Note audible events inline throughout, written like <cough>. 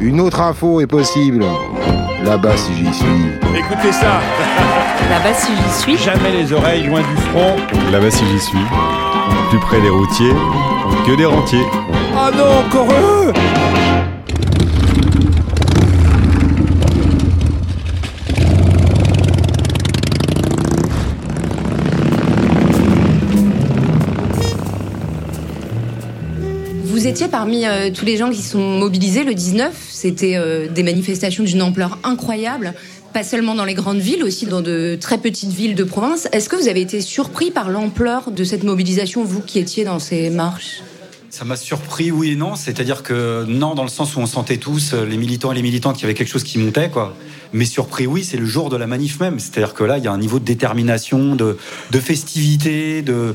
Une autre info est possible. Là-bas si j'y suis. Écoutez ça <laughs> Là-bas, si j'y suis. Jamais les oreilles loin du front. Là-bas si j'y suis. Plus près des routiers que des rentiers. Oh non, encore eux Vous étiez parmi euh, tous les gens qui sont mobilisés le 19. C'était euh, des manifestations d'une ampleur incroyable, pas seulement dans les grandes villes, aussi dans de très petites villes de province. Est-ce que vous avez été surpris par l'ampleur de cette mobilisation, vous qui étiez dans ces marches? Ça m'a surpris, oui et non. C'est-à-dire que non, dans le sens où on sentait tous, euh, les militants et les militantes, qu'il y avait quelque chose qui montait, quoi. Mais surpris, oui, c'est le jour de la manif même. C'est-à-dire que là, il y a un niveau de détermination, de, de festivité, de,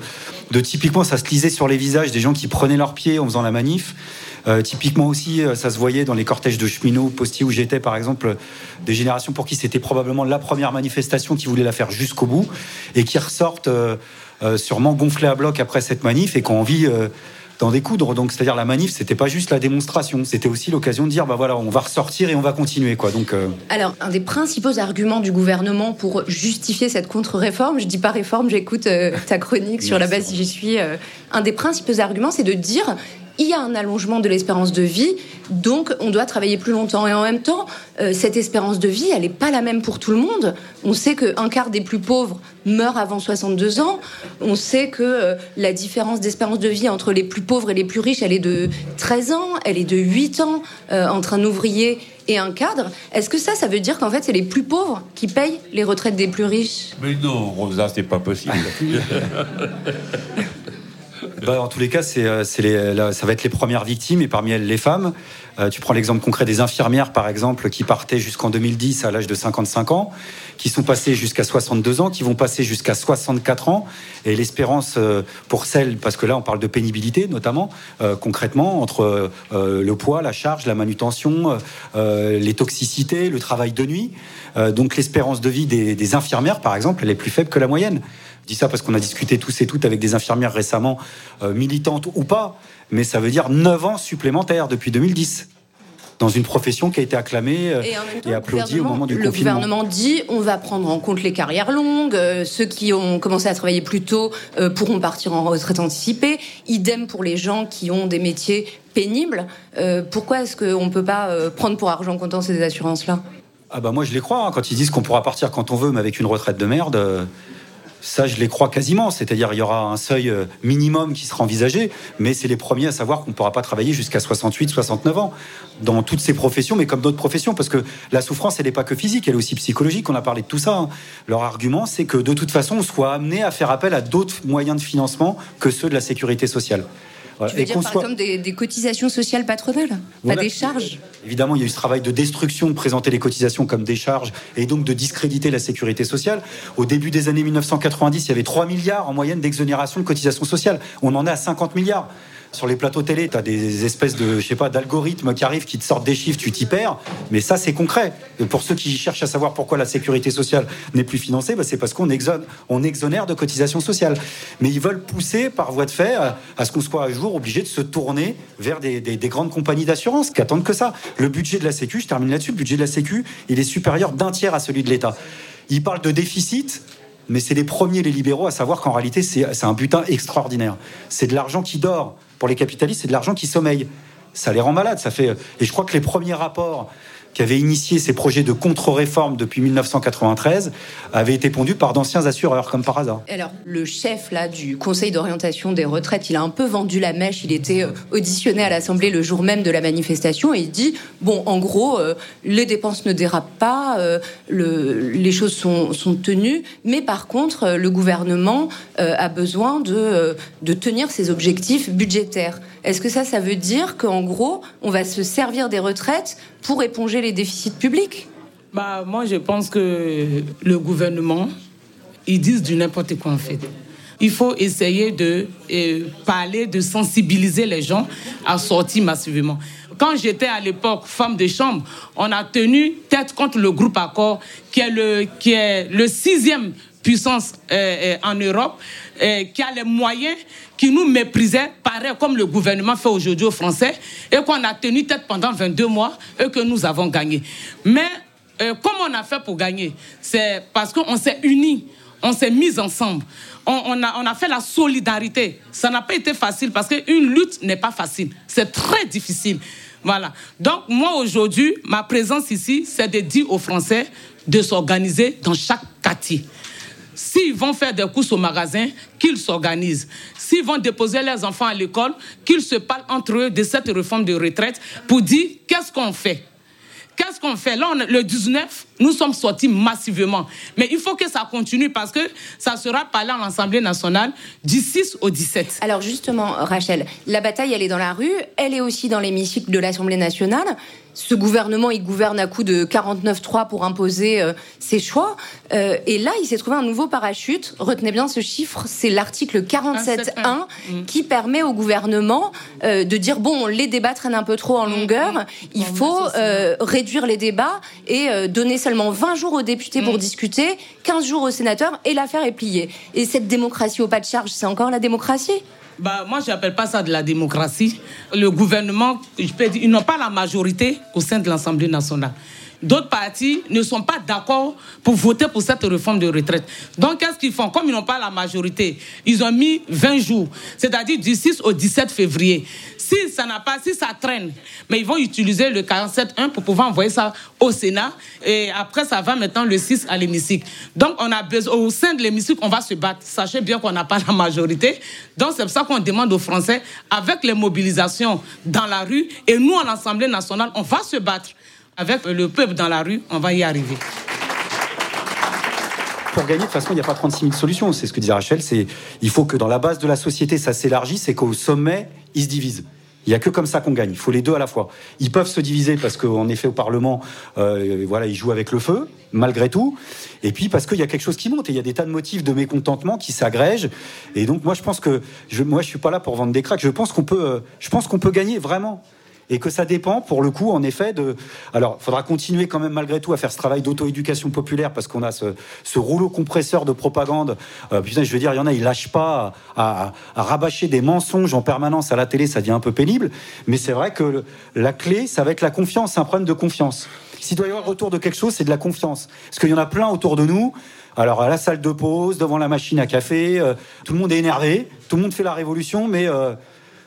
de typiquement, ça se lisait sur les visages des gens qui prenaient leurs pieds en faisant la manif. Euh, typiquement aussi, euh, ça se voyait dans les cortèges de cheminots, postiers où j'étais, par exemple, des générations pour qui c'était probablement la première manifestation qui voulait la faire jusqu'au bout et qui ressortent euh, sûrement gonflés à bloc après cette manif et qui ont envie d'en découdre. Donc, c'est-à-dire la manif, c'était pas juste la démonstration, c'était aussi l'occasion de dire, bah voilà, on va ressortir et on va continuer, quoi. Donc, euh, Alors, un des principaux arguments du gouvernement pour justifier cette contre-réforme, je dis pas réforme, j'écoute euh, ta chronique sur la base si j'y suis, euh, un des principaux arguments, c'est de dire il y a un allongement de l'espérance de vie, donc on doit travailler plus longtemps. Et en même temps, euh, cette espérance de vie, elle n'est pas la même pour tout le monde. On sait qu'un quart des plus pauvres meurent avant 62 ans. On sait que euh, la différence d'espérance de vie entre les plus pauvres et les plus riches, elle est de 13 ans, elle est de 8 ans euh, entre un ouvrier et un cadre. Est-ce que ça, ça veut dire qu'en fait, c'est les plus pauvres qui payent les retraites des plus riches? Mais non, Rosa, c'est pas possible. <laughs> Bah, en tous les cas, euh, ça va être les premières victimes et parmi elles les femmes. Euh, tu prends l'exemple concret des infirmières, par exemple, qui partaient jusqu'en 2010 à l'âge de 55 ans, qui sont passées jusqu'à 62 ans, qui vont passer jusqu'à 64 ans. Et l'espérance euh, pour celles, parce que là on parle de pénibilité notamment, concrètement, entre le poids, la charge, la manutention, les toxicités, le travail de nuit. Donc l'espérance de vie des, des infirmières, par exemple, elle est plus faible que la moyenne. Je dis ça parce qu'on a discuté tous et toutes avec des infirmières récemment, euh, militantes ou pas, mais ça veut dire 9 ans supplémentaires depuis 2010 dans une profession qui a été acclamée euh, Et temps, et le applaudie au moment du le confinement. gouvernement dit on va prendre en compte les carrières longues, euh, ceux qui ont commencé à travailler plus tôt euh, pourront partir en retraite anticipée. Idem pour les gens qui ont des métiers pénibles. Euh, pourquoi est-ce qu'on ne peut pas prendre pour argent comptant ces assurances-là? Ah bah moi je les crois, hein, quand ils disent qu'on pourra partir quand on veut, mais avec une retraite de merde. Ça, je les crois quasiment. C'est-à-dire, il y aura un seuil euh, minimum qui sera envisagé, mais c'est les premiers à savoir qu'on ne pourra pas travailler jusqu'à 68, 69 ans dans toutes ces professions, mais comme d'autres professions, parce que la souffrance, elle n'est pas que physique, elle est aussi psychologique. On a parlé de tout ça. hein. Leur argument, c'est que de toute façon, on soit amené à faire appel à d'autres moyens de financement que ceux de la sécurité sociale. Voilà. Tu veux Et dire par soit- exemple des, des cotisations sociales patronales Voilà. Pas des charges Évidemment, il y a eu ce travail de destruction, de présenter les cotisations comme des charges et donc de discréditer la sécurité sociale. Au début des années 1990, il y avait 3 milliards en moyenne d'exonération de cotisations sociales. On en est à 50 milliards. Sur les plateaux télé, tu as des espèces de, je sais pas, d'algorithmes qui arrivent, qui te sortent des chiffres, tu t'y perds. Mais ça, c'est concret. Et pour ceux qui cherchent à savoir pourquoi la sécurité sociale n'est plus financée, bah, c'est parce qu'on exonère, on exonère de cotisations sociales. Mais ils veulent pousser par voie de fait à, à ce qu'on soit un jour obligé de se tourner vers des, des- des grandes compagnies d'assurance qui attendent que ça. Le budget de la Sécu, je termine là-dessus, le budget de la Sécu, il est supérieur d'un tiers à celui de l'État. Ils parlent de déficit. Mais c'est les premiers, les libéraux, à savoir qu'en réalité, c'est un butin extraordinaire. C'est de l'argent qui dort. Pour les capitalistes, c'est de l'argent qui sommeille. Ça les rend malades. Ça fait... Et je crois que les premiers rapports qui avaient initié ces projets de contre-réforme depuis 1993 avaient été pondus par d'anciens assureurs, comme par hasard. Alors, le chef là du Conseil d'orientation des retraites, il a un peu vendu la mèche. Il était euh, auditionné à l'Assemblée le jour même de la manifestation et il dit bon, en gros, euh, les dépenses ne dérapent pas, euh, le- les choses sont, tenues, mais par contre, le gouvernement a besoin de, de tenir ses objectifs budgétaires. Est-ce que ça, ça veut dire qu'en gros, on va se servir des retraites pour éponger les déficits publics? Bah, moi, je pense que le gouvernement, ils disent du n'importe quoi en fait. Il faut essayer de euh, parler, de sensibiliser les gens à sortir massivement. Quand j'étais à l'époque femme de chambre, on a tenu tête contre le groupe Accord, qui est qui est le sixième puissance euh, euh, en Europe, euh, qui a les moyens, qui nous méprisait, pareil comme le gouvernement fait aujourd'hui aux Français, et qu'on a tenu tête pendant 22 mois et que nous avons gagné. Mais comment on a fait pour gagner C'est parce qu'on s'est unis, on s'est mis ensemble. On, on a, on a fait la solidarité. Ça n'a pas été facile parce qu'une lutte n'est pas facile. C'est très difficile. Voilà. Donc, moi, aujourd'hui, ma présence ici, c'est de dire aux Français de s'organiser dans chaque quartier. S'ils vont faire des courses au magasin, qu'ils s'organisent. S'ils vont déposer leurs enfants à l'école, qu'ils se parlent entre eux de cette réforme de retraite pour dire qu'est-ce qu'on fait? Qu'est-ce qu'on fait? Là, le 19, nous sommes sortis massivement. Mais il faut que ça continue parce que ça sera parlé à l'Assemblée nationale du 6 au 17. Alors justement, Rachel, la bataille, elle est dans la rue, elle est aussi dans l'hémicycle de l'Assemblée nationale. Ce gouvernement, il gouverne à coup de 49-3 pour imposer euh, ses choix. Euh, et là, il s'est trouvé un nouveau parachute. Retenez bien ce chiffre, c'est l'article 47.1 qui permet au gouvernement euh, de dire, bon, les débats traînent un peu trop en longueur, il faut réduire les débats et donner seulement 20 jours aux députés pour discuter, 15 jours aux sénateurs, et l'affaire est pliée. Et cette démocratie au pas de charge, c'est encore la démocratie Bah, moi, je n'appelle pas ça de la démocratie. Le gouvernement, je peux dire, ils n'ont pas la majorité au sein de l'Assemblée nationale. D'autres partis ne sont pas d'accord pour voter pour cette réforme de retraite. Donc, qu'est-ce qu'ils font? Comme ils n'ont pas la majorité, ils ont mis 20 jours, c'est-à-dire du 6 au 17 février. Si ça n'a pas, si ça traîne, mais ils vont utiliser le 47.1 pour pouvoir envoyer ça au Sénat. Et après, ça va maintenant le 6 à l'hémicycle. Donc, on a au sein de l'hémicycle, on va se battre. Sachez bien qu'on n'a pas la majorité. Donc, c'est pour ça qu'on demande aux Français, avec les mobilisations dans la rue, et nous, à l'Assemblée nationale, on va se battre. Avec le peuple dans la rue, on va y arriver. Pour gagner, de toute façon, il n'y a pas 36 000 solutions. C'est ce que disait Rachel. Il faut que dans la base de la société, ça s'élargisse et qu'au sommet, ils se divisent. Il n'y a que comme ça qu'on gagne. Il faut les deux à la fois. Ils peuvent se diviser parce qu'en effet, au Parlement, euh, voilà, ils jouent avec le feu, malgré tout. Et puis parce qu'il y a quelque chose qui monte. Et il y a des tas de motifs de mécontentement qui s'agrègent. Et donc, moi, je pense que moi, je suis pas là pour vendre des cracks. Je pense qu'on peut, euh, je pense qu'on peut gagner vraiment et que ça dépend pour le coup en effet de alors il faudra continuer quand même malgré tout à faire ce travail d'auto-éducation populaire parce qu'on a ce, rouleau compresseur de propagande. Euh, putain je veux dire il y en a ils lâchent pas à, rabâcher des mensonges en permanence à la télé ça devient un peu pénible. Mais c'est vrai que la clé ça va être la confiance c'est un problème de confiance. S'il doit y avoir retour de quelque chose c'est de la confiance. Parce qu'il y en a plein autour de nous. Alors à la salle de pause devant la machine à café euh, tout le monde est énervé tout le monde fait la révolution mais euh,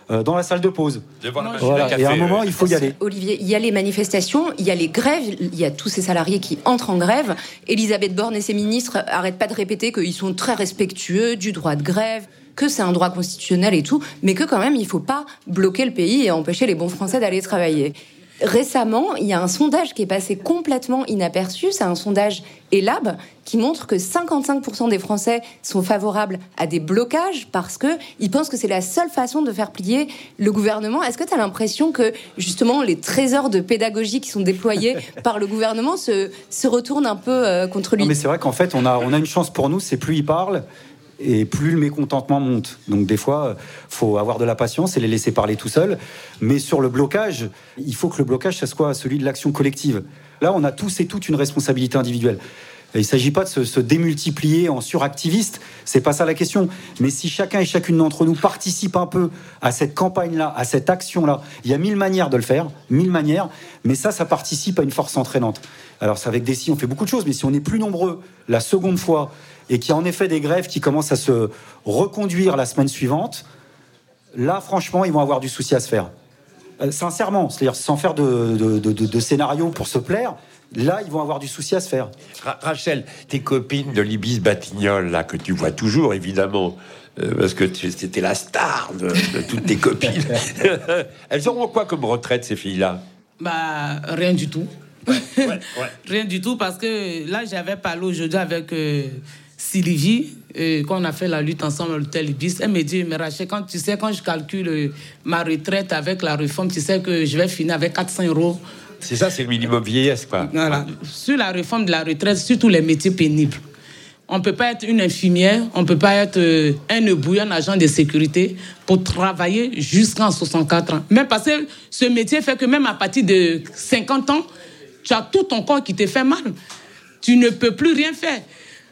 dans la salle de pause voilà. et à un euh, moment, il faut y aller. Olivier, il y a les manifestations, il y a les grèves, il y a tous ces salariés qui entrent en grève. Elisabeth Borne et ses ministres arrêtent pas de répéter qu'ils sont très respectueux du droit de grève, que c'est un droit constitutionnel et tout, mais que quand même, il faut pas bloquer le pays et empêcher les bons Français d'aller travailler. Récemment, il y a un sondage qui est passé complètement inaperçu, c'est un sondage ELAB qui montre que 55% des Français sont favorables à des blocages parce que ils pensent que c'est la seule façon de faire plier le gouvernement. Est-ce que tu as l'impression que justement les trésors de pédagogie qui sont déployés <laughs> par le gouvernement se, se retournent un peu euh, contre lui? Non, mais c'est vrai qu'en fait, on a, on a une chance pour nous, c'est plus ils parlent et plus le mécontentement monte. Donc des fois, faut avoir de la patience et les laisser parler tout seuls. Mais sur le blocage, il faut que le blocage, ça soit celui de l'action collective. Là, on a tous et toutes une responsabilité individuelle. Il ne s'agit pas de se, se démultiplier en suractiviste, c'est pas ça la question. Mais si chacun et chacune d'entre nous participe un peu à cette campagne-là, à cette action-là, il y a mille manières de le faire, mille manières, mais ça, ça participe à une force entraînante. Alors, c'est avec des si, on fait beaucoup de choses, mais si on est plus nombreux la seconde fois et qu'il y a en effet des grèves qui commencent à se reconduire la semaine suivante, là, franchement, ils vont avoir du souci à se faire. Euh, sincèrement, c'est-à-dire sans faire de, de, de- de- de scénario pour se plaire, là, ils vont avoir du souci à se faire. Ra- Rachel, tes copines de l'Ibis Batignolles, là, que tu vois toujours, évidemment, euh, parce que tu- c'était la star de, de toutes tes copines, <laughs> elles auront quoi comme retraite, ces filles-là? Bah, rien du tout. <laughs> Rien du tout, parce que là, j'avais parlé aujourd'hui avec euh, Sylvie, euh, quand on a fait la lutte ensemble à l'hôtel Ibis. Elle me dit, mais Rachel, quand tu sais, quand je calcule euh, ma retraite avec la réforme, tu sais que je vais finir avec 400 euros. C'est ça, c'est le minimum vieillesse, quoi. Voilà. Sur la réforme de la retraite, sur tous les métiers pénibles. On ne peut pas être une infirmière, on ne peut pas être euh, un ébouillon, un agent de sécurité pour travailler jusqu'à 64 ans. Même parce que ce métier fait que même à partir de 50 ans, tu as tout ton corps qui te fait mal. Tu ne peux plus rien faire.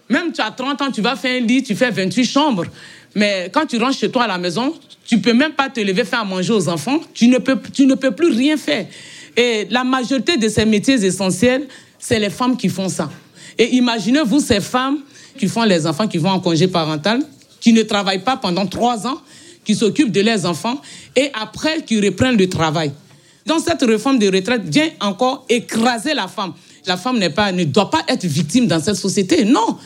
Même tu as 30 ans, tu vas faire un lit, tu fais 28 chambres. Mais quand tu rentres chez toi à la maison, tu peux même pas te lever faire à manger aux enfants. Tu ne peux, tu ne peux plus rien faire. Et la majorité de ces métiers essentiels, c'est les femmes qui font ça. Et imaginez-vous ces femmes qui font les enfants, qui vont en congé parental, qui ne travaillent pas pendant trois ans, qui s'occupent de leurs enfants et après qui reprennent le travail. Donc cette réforme de retraite vient encore écraser la femme. La femme n'est pas, ne doit pas être victime dans cette société. Non,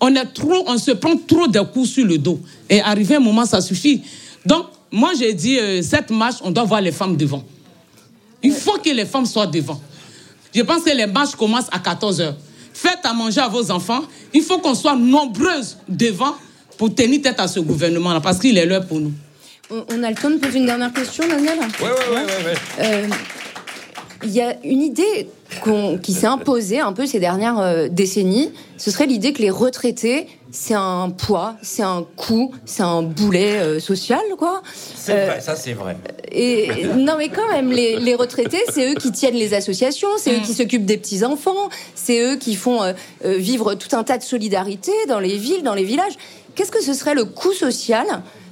on est trop, on se prend trop de coups sur le dos. Et arrivé un moment, ça suffit. Donc moi j'ai dit euh, cette marche, on doit voir les femmes devant. Il faut que les femmes soient devant. Je pense que les marches commencent à 14 h Faites à manger à vos enfants. Il faut qu'on soit nombreuses devant pour tenir tête à ce gouvernement-là, parce qu'il est l'heure pour nous. On, a le temps de poser une dernière question, Daniel Oui, oui, oui. Il y a une idée qui s'est imposée un peu ces dernières euh, décennies. Ce serait l'idée que les retraités, c'est un poids, c'est un coût, c'est un boulet euh, social, quoi. C'est vrai, ça c'est vrai. Et non, mais quand même, les, les retraités, c'est eux qui tiennent les associations, c'est eux qui mm. s'occupent des petits enfants, c'est eux qui font vivre tout un tas de solidarité dans les villes, dans les villages. Qu'est-ce que ce serait le coût social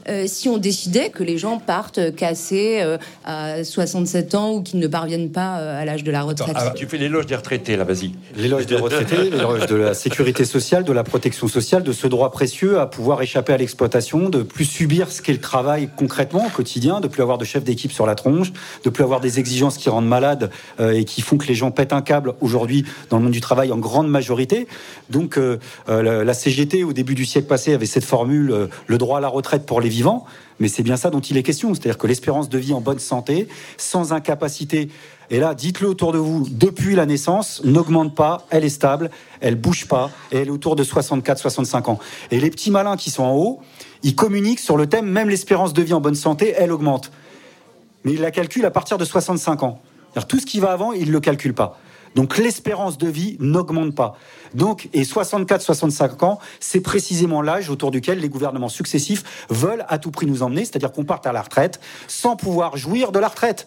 euh, si on décidait que les gens partent cassés euh, à 67 ans ou qu'ils ne parviennent pas euh, à l'âge de la retraite. Ah, tu fais l'éloge des retraités, là, vas-y. L'éloge des retraités, l'éloge de la <laughs> sécurité sociale, de la protection sociale, de ce droit précieux à pouvoir échapper à l'exploitation, de plus subir ce qu'est le travail concrètement au quotidien, de plus avoir de chef d'équipe sur la tronche, de plus avoir des exigences qui rendent malades et qui font que les gens pètent un câble aujourd'hui dans le monde du travail en grande majorité. Donc la CGT au début du siècle passé avait cette formule le droit à la retraite pour les mais c'est bien ça dont il est question. C'est-à-dire que l'espérance de vie en bonne santé, sans incapacité, et là, dites-le autour de vous, depuis la naissance, n'augmente pas, elle est stable, elle bouge pas, et elle est autour de 64-65 ans. Et les petits malins qui sont en haut, ils communiquent sur le thème, même l'espérance de vie en bonne santé, elle augmente. Mais ils la calculent à partir de 65 ans. Tout ce qui va avant, ils ne le calculent pas. Donc l'espérance de vie n'augmente pas. Donc, et 64-65 ans, c'est précisément l'âge autour duquel les gouvernements successifs veulent à tout prix nous emmener, c'est-à-dire qu'on parte à la retraite sans pouvoir jouir de la retraite.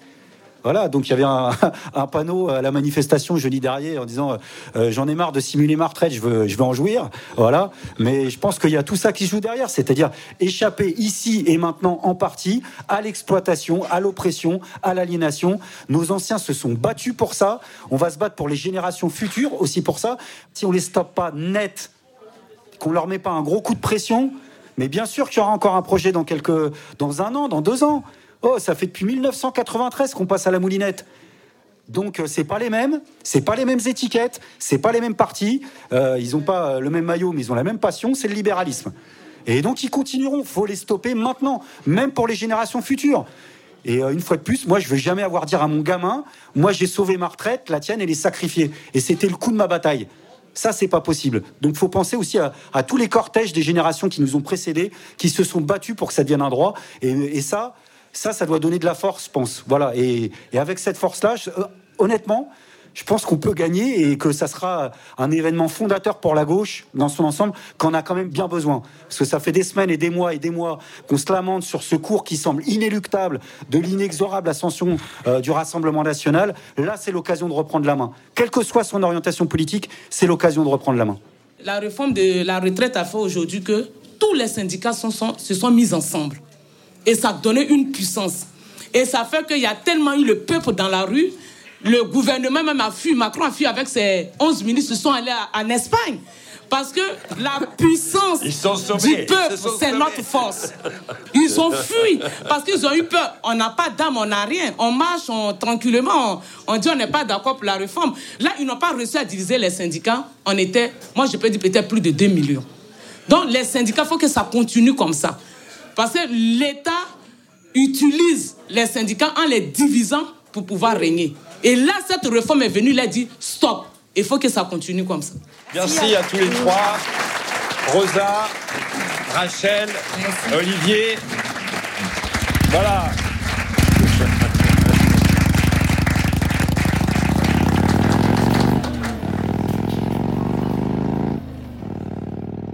Voilà, donc il y avait <laughs> un, panneau à la manifestation jeudi dernier en disant euh, euh, j'en ai marre de simuler ma retraite, je veux, je veux en jouir. Voilà, mais je pense qu'il y a tout ça qui joue derrière, c'est-à-dire échapper ici et maintenant en partie à l'exploitation, à l'oppression, à l'aliénation. Nos anciens se sont battus pour ça. On va se battre pour les générations futures aussi pour ça. Si on les stoppe pas net, qu'on leur met pas un gros coup de pression, mais bien sûr qu'il y aura encore un projet dans quelques, dans un an, dans deux ans. Oh, ça fait depuis 1993 qu'on passe à la moulinette. Donc euh, c'est pas les mêmes, c'est pas les mêmes étiquettes, c'est pas les mêmes partis. Euh, ils ont pas le même maillot, mais ils ont la même passion, c'est le libéralisme. Et donc ils continueront. Faut les stopper maintenant, même pour les générations futures. Et euh, une fois de plus, moi je veux jamais avoir dire à mon gamin, moi j'ai sauvé ma retraite, la tienne elle est sacrifiée. Et c'était le coup de ma bataille. Ça, c'est pas possible. Donc, il faut penser aussi à, tous les cortèges des générations qui nous ont précédés, qui se sont battus pour que ça devienne un droit. et ça, ça, ça doit donner de la force, je pense. Voilà. Et, avec cette force-là, euh, honnêtement, je pense qu'on peut gagner et que ça sera un événement fondateur pour la gauche dans son ensemble qu'on a quand même bien besoin. Parce que ça fait des semaines et des mois et des mois qu'on se lamente sur ce cours qui semble inéluctable de l'inexorable ascension euh, du Rassemblement national. Là, c'est l'occasion de reprendre la main. Quelle que soit son orientation politique, c'est l'occasion de reprendre la main. La réforme de la retraite a fait aujourd'hui que tous les syndicats se sont mis ensemble et ça donnait une puissance. Et ça fait qu'il y a tellement eu le peuple dans la rue, le gouvernement même a fui, Macron a fui avec ses 11 ministres, se sont allés en Espagne. Parce que la puissance du peuple, c'est notre force. Ils ont fui parce qu'ils ont eu peur. On n'a pas d'âme, on n'a rien. On marche tranquillement. On, dit on n'est pas d'accord pour la réforme. Là, ils n'ont pas réussi à diviser les syndicats. On était, moi je peux dire peut-être plus de 2 millions. Donc les syndicats, il faut que ça continue comme ça. Parce que l'État utilise les syndicats en les divisant pour pouvoir régner. Et là, cette réforme est venue, il a dit stop. Il faut que ça continue comme ça. Merci à tous les trois. Rosa, Rachel, Olivier. Voilà.